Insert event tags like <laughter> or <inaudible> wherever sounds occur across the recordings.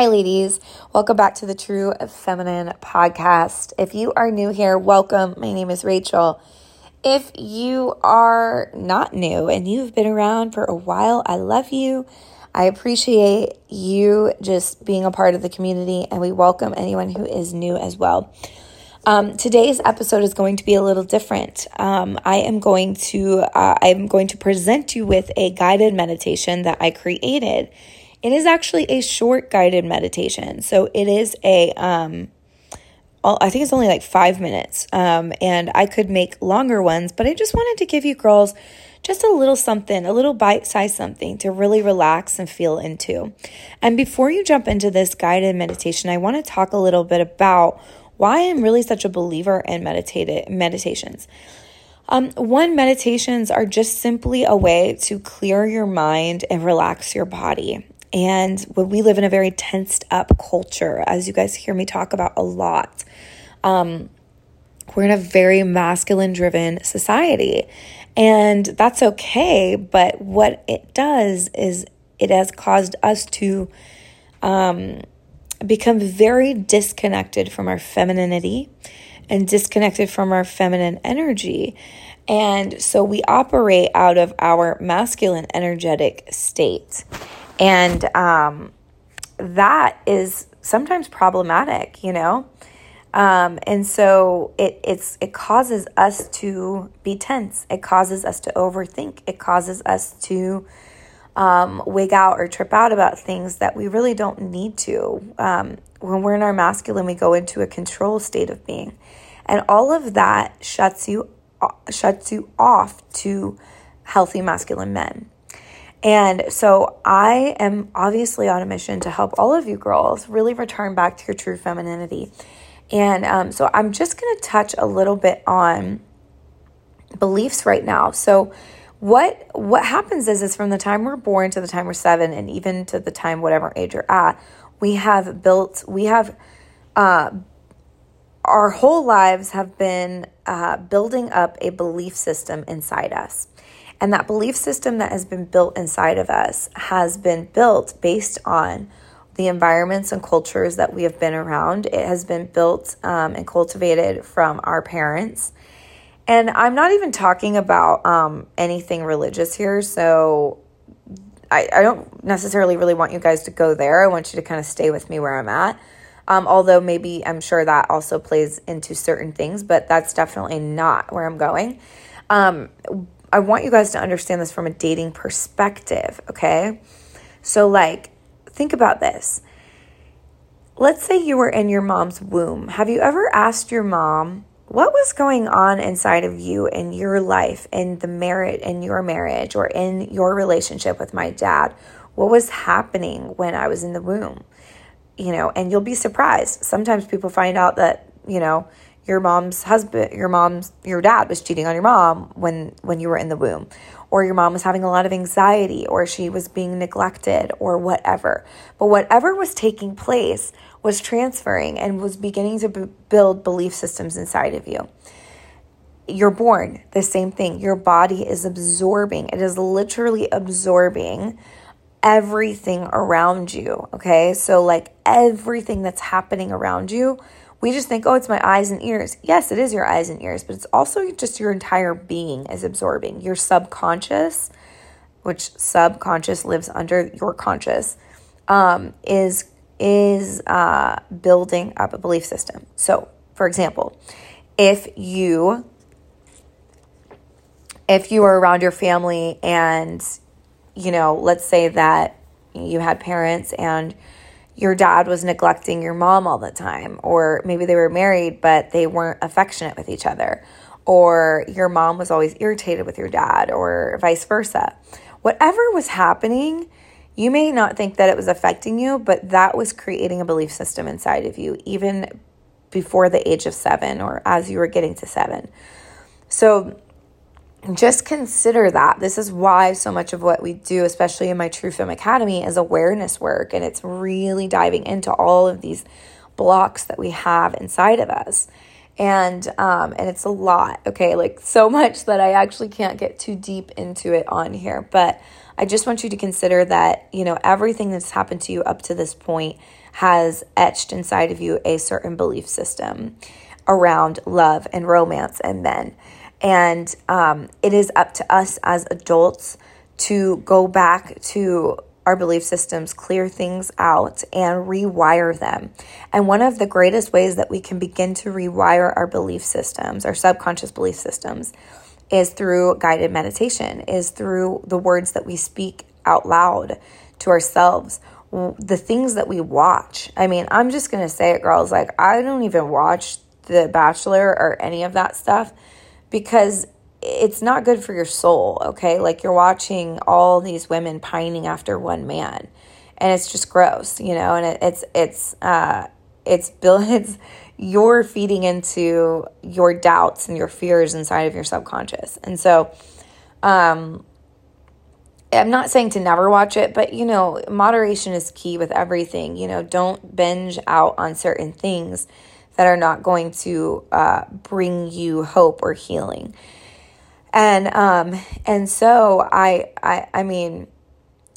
Hi, ladies. Welcome back to the True Feminine podcast. If you are new here, welcome. My name is Rachel. If you are not new and you've been around for a while, I love you. I appreciate you just being a part of the community, and we welcome anyone who is new as well. Um, today's episode is going to be a little different. Um, I am going to uh, I'm going to present you with a guided meditation that I created it is actually a short guided meditation. So it is a, um, I think it's only like five minutes. Um, and I could make longer ones, but I just wanted to give you girls just a little something, a little bite sized something to really relax and feel into. And before you jump into this guided meditation, I want to talk a little bit about why I'm really such a believer in meditated meditations. Um, one, meditations are just simply a way to clear your mind and relax your body. And when we live in a very tensed up culture, as you guys hear me talk about a lot, um, we're in a very masculine driven society. And that's okay. But what it does is it has caused us to um, become very disconnected from our femininity and disconnected from our feminine energy. And so we operate out of our masculine energetic state. And um, that is sometimes problematic, you know? Um, and so it it's it causes us to be tense. It causes us to overthink. It causes us to um, wig out or trip out about things that we really don't need to. Um, when we're in our masculine, we go into a control state of being, and all of that shuts you shuts you off to healthy masculine men. And so I am obviously on a mission to help all of you girls really return back to your true femininity. And um, so I'm just going to touch a little bit on beliefs right now. So what what happens is is from the time we're born to the time we're 7 and even to the time whatever age you're at, we have built we have uh, our whole lives have been uh, building up a belief system inside us. And that belief system that has been built inside of us has been built based on the environments and cultures that we have been around. It has been built um, and cultivated from our parents. And I'm not even talking about um, anything religious here. So I, I don't necessarily really want you guys to go there. I want you to kind of stay with me where I'm at. Um, although maybe I'm sure that also plays into certain things, but that's definitely not where I'm going. I want you guys to understand this from a dating perspective, okay? So, like, think about this. Let's say you were in your mom's womb. Have you ever asked your mom what was going on inside of you in your life, in the marriage, in your marriage, or in your relationship with my dad? What was happening when I was in the womb? You know, and you'll be surprised. Sometimes people find out that, you know, your mom's husband, your mom's, your dad was cheating on your mom when when you were in the womb, or your mom was having a lot of anxiety, or she was being neglected, or whatever. But whatever was taking place was transferring and was beginning to b- build belief systems inside of you. You're born, the same thing. Your body is absorbing, it is literally absorbing everything around you. Okay. So, like everything that's happening around you we just think, oh, it's my eyes and ears. Yes, it is your eyes and ears, but it's also just your entire being is absorbing. Your subconscious, which subconscious lives under your conscious, um, is is uh, building up a belief system. So, for example, if you if you are around your family and you know, let's say that you had parents and your dad was neglecting your mom all the time, or maybe they were married but they weren't affectionate with each other, or your mom was always irritated with your dad, or vice versa. Whatever was happening, you may not think that it was affecting you, but that was creating a belief system inside of you, even before the age of seven or as you were getting to seven. So, just consider that. This is why so much of what we do, especially in my True Film Academy, is awareness work. And it's really diving into all of these blocks that we have inside of us. And um, and it's a lot, okay, like so <laughs> much that I actually can't get too deep into it on here. But I just want you to consider that, you know, everything that's happened to you up to this point has etched inside of you a certain belief system around love and romance and men. And um, it is up to us as adults to go back to our belief systems, clear things out, and rewire them. And one of the greatest ways that we can begin to rewire our belief systems, our subconscious belief systems, is through guided meditation, is through the words that we speak out loud to ourselves, the things that we watch. I mean, I'm just going to say it, girls. Like, I don't even watch The Bachelor or any of that stuff because it's not good for your soul, okay? Like, you're watching all these women pining after one man, and it's just gross, you know? And it, it's, it's, uh, it's built, it's, <laughs> you're feeding into your doubts and your fears inside of your subconscious. And so, um, I'm not saying to never watch it, but you know, moderation is key with everything. You know, don't binge out on certain things that are not going to uh, bring you hope or healing. And um, and so I I I mean,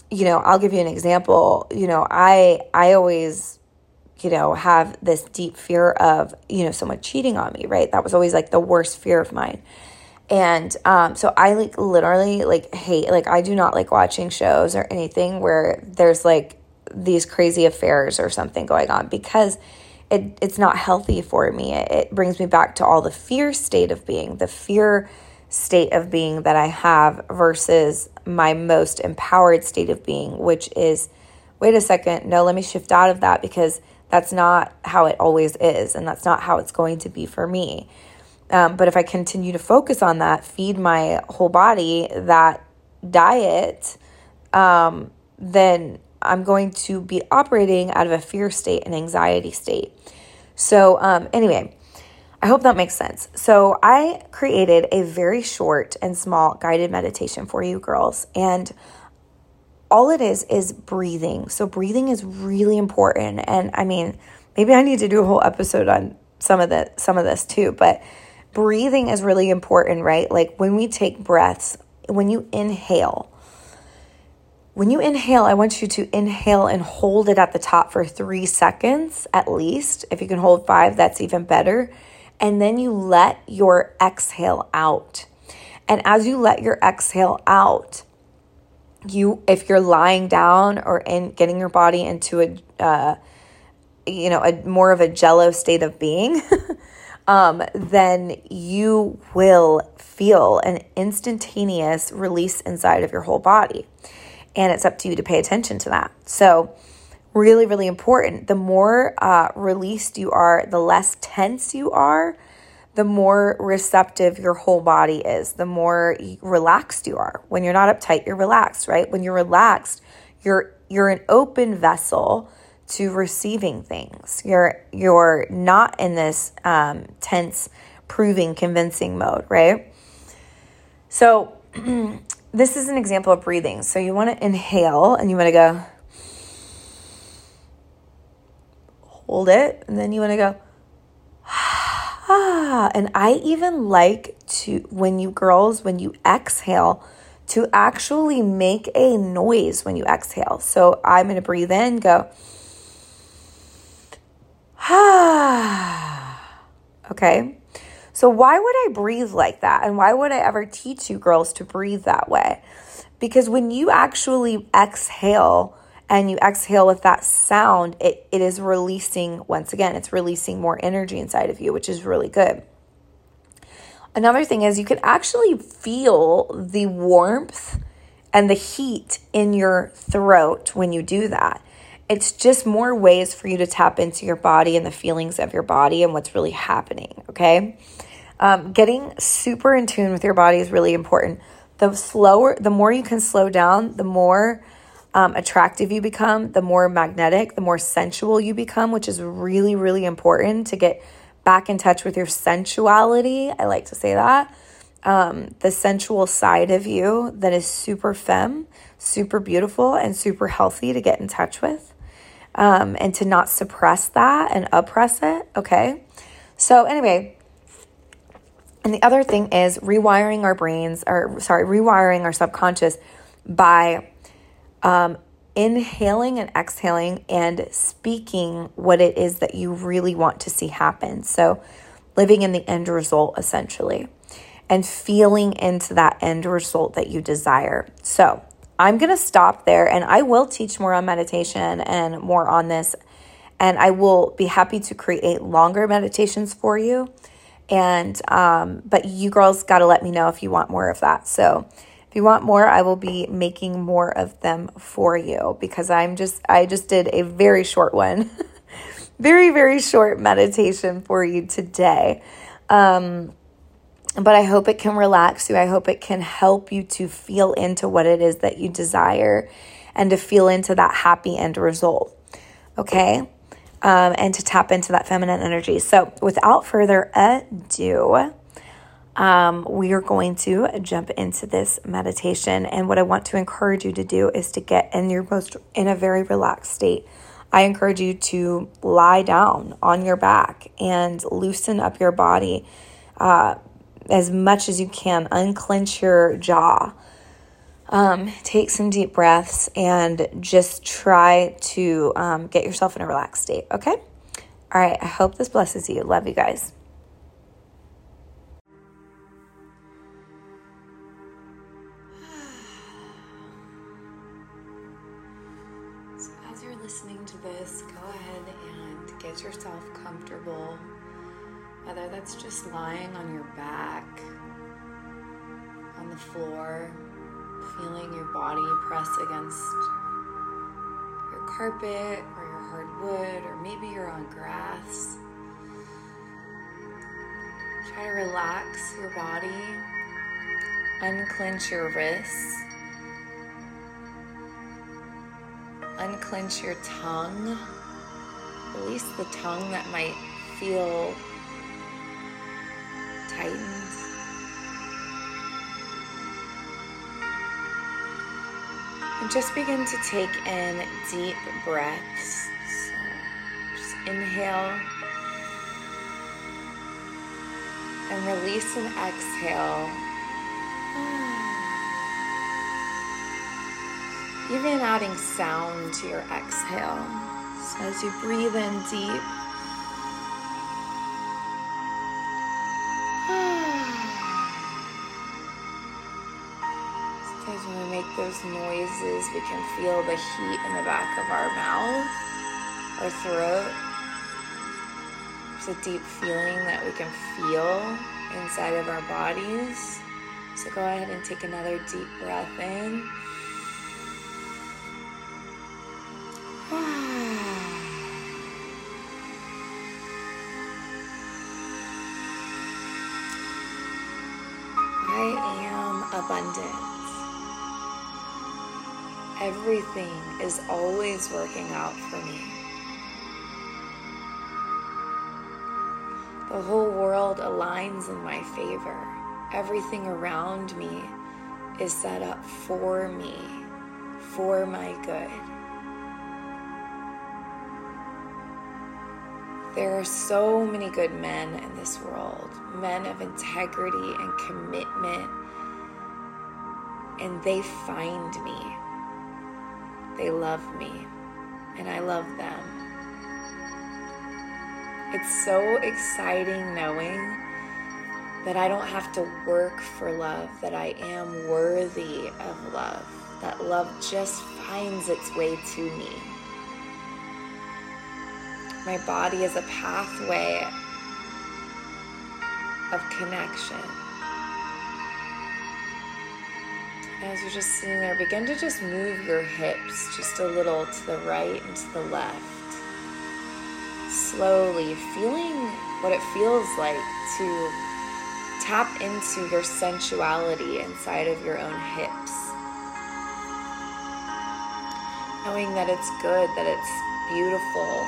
you know, I'll give you an example. You know, I I always you know, have this deep fear of, you know, someone cheating on me, right? That was always like the worst fear of mine. And um, so I like literally like hate, like, I do not like watching shows or anything where there's like these crazy affairs or something going on because it, it's not healthy for me. It, it brings me back to all the fear state of being, the fear state of being that I have versus my most empowered state of being, which is wait a second, no, let me shift out of that because that's not how it always is, and that's not how it's going to be for me. Um, but if I continue to focus on that, feed my whole body that diet, um, then I'm going to be operating out of a fear state and anxiety state. So, um, anyway, I hope that makes sense. So, I created a very short and small guided meditation for you girls. And all it is is breathing. So breathing is really important. And I mean, maybe I need to do a whole episode on some of the some of this too, but breathing is really important, right? Like when we take breaths, when you inhale, when you inhale, I want you to inhale and hold it at the top for three seconds at least. If you can hold five, that's even better. And then you let your exhale out. And as you let your exhale out, you if you're lying down or in getting your body into a uh, you know a more of a jello state of being <laughs> um, then you will feel an instantaneous release inside of your whole body and it's up to you to pay attention to that so really really important the more uh, released you are the less tense you are the more receptive your whole body is, the more relaxed you are. When you're not uptight, you're relaxed, right? When you're relaxed, you're you're an open vessel to receiving things. You're you're not in this um, tense, proving, convincing mode, right? So <clears throat> this is an example of breathing. So you want to inhale and you want to go hold it, and then you want to go ah, <sighs> and I even like to, when you girls, when you exhale, to actually make a noise when you exhale. So I'm going to breathe in, go, ah. <sighs> Okay. So why would I breathe like that? And why would I ever teach you girls to breathe that way? Because when you actually exhale, and you exhale with that sound, it, it is releasing, once again, it's releasing more energy inside of you, which is really good. Another thing is you can actually feel the warmth and the heat in your throat when you do that. It's just more ways for you to tap into your body and the feelings of your body and what's really happening, okay? Um, getting super in tune with your body is really important. The slower, the more you can slow down, the more um, attractive you become, the more magnetic, the more sensual you become, which is really, really important to get back in touch with your sensuality. I like to say that. Um, the sensual side of you that is super femme, super beautiful, and super healthy to get in touch with. Um, and to not suppress that and oppress it. Okay. So, anyway, and the other thing is rewiring our brains, or sorry, rewiring our subconscious by um, inhaling and exhaling and speaking what it is that you really want to see happen. So, living in the end result essentially and feeling into that end result that you desire. So, I'm going to stop there and I will teach more on meditation and more on this. And I will be happy to create longer meditations for you. And, um, but you girls got to let me know if you want more of that. So, if you want more, I will be making more of them for you because I'm just, I just did a very short one, <laughs> very, very short meditation for you today. Um, but I hope it can relax you. I hope it can help you to feel into what it is that you desire and to feel into that happy end result. Okay. Um, and to tap into that feminine energy. So, without further ado, um, we are going to jump into this meditation. And what I want to encourage you to do is to get in your most in a very relaxed state. I encourage you to lie down on your back and loosen up your body uh, as much as you can. Unclench your jaw. Um, take some deep breaths and just try to um, get yourself in a relaxed state. Okay. All right. I hope this blesses you. Love you guys. <sighs> So as you're listening to this, go ahead and get yourself comfortable. Whether that's just lying on your back, on the floor, feeling your body press against your carpet or your hardwood, or maybe you're on grass. Try to relax your body, unclench your wrists. unclench your tongue. Release the tongue that might feel tightened. Just begin to take in deep breaths. So just inhale and release and exhale. even adding sound to your exhale. So as you breathe in deep, those noises, we can feel the heat in the back of our mouth, our throat. There's a deep feeling that we can feel inside of our bodies. So go ahead and take another deep breath in. <sighs> abundance. Everything is always working out for me. The whole world aligns in my favor. Everything around me is set up for me, for my good. There are so many good men in this world, men of integrity and commitment and they find me. They love me, and I love them. It's so exciting knowing that I don't have to work for love, that I am worthy of love, that love just finds its way to me. My body is a pathway of connection. As you're just sitting there, begin to just move your hips just a little to the right and to the left. Slowly feeling what it feels like to tap into your sensuality inside of your own hips. Knowing that it's good, that it's beautiful.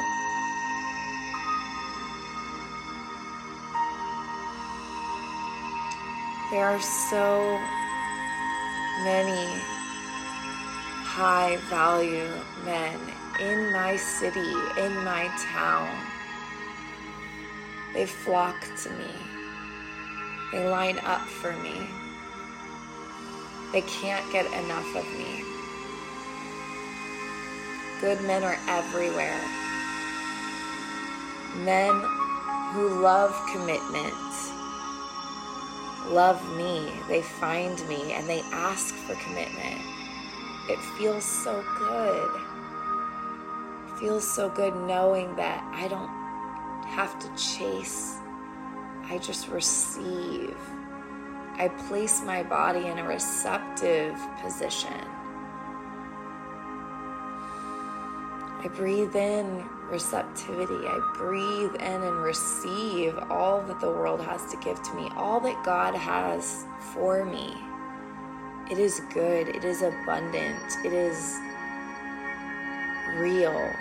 There are so many high value men in my city, in my town. They flock to me. They line up for me. They can't get enough of me. Good men are everywhere. Men who love commitment, love me. They find me and they ask for commitment. It feels so good. It feels so good knowing that I don't have to chase, I just receive. I place my body in a receptive position. I breathe in receptivity. I breathe in and receive all that the world has to give to me, all that God has for me. It is good, it is abundant, it is real.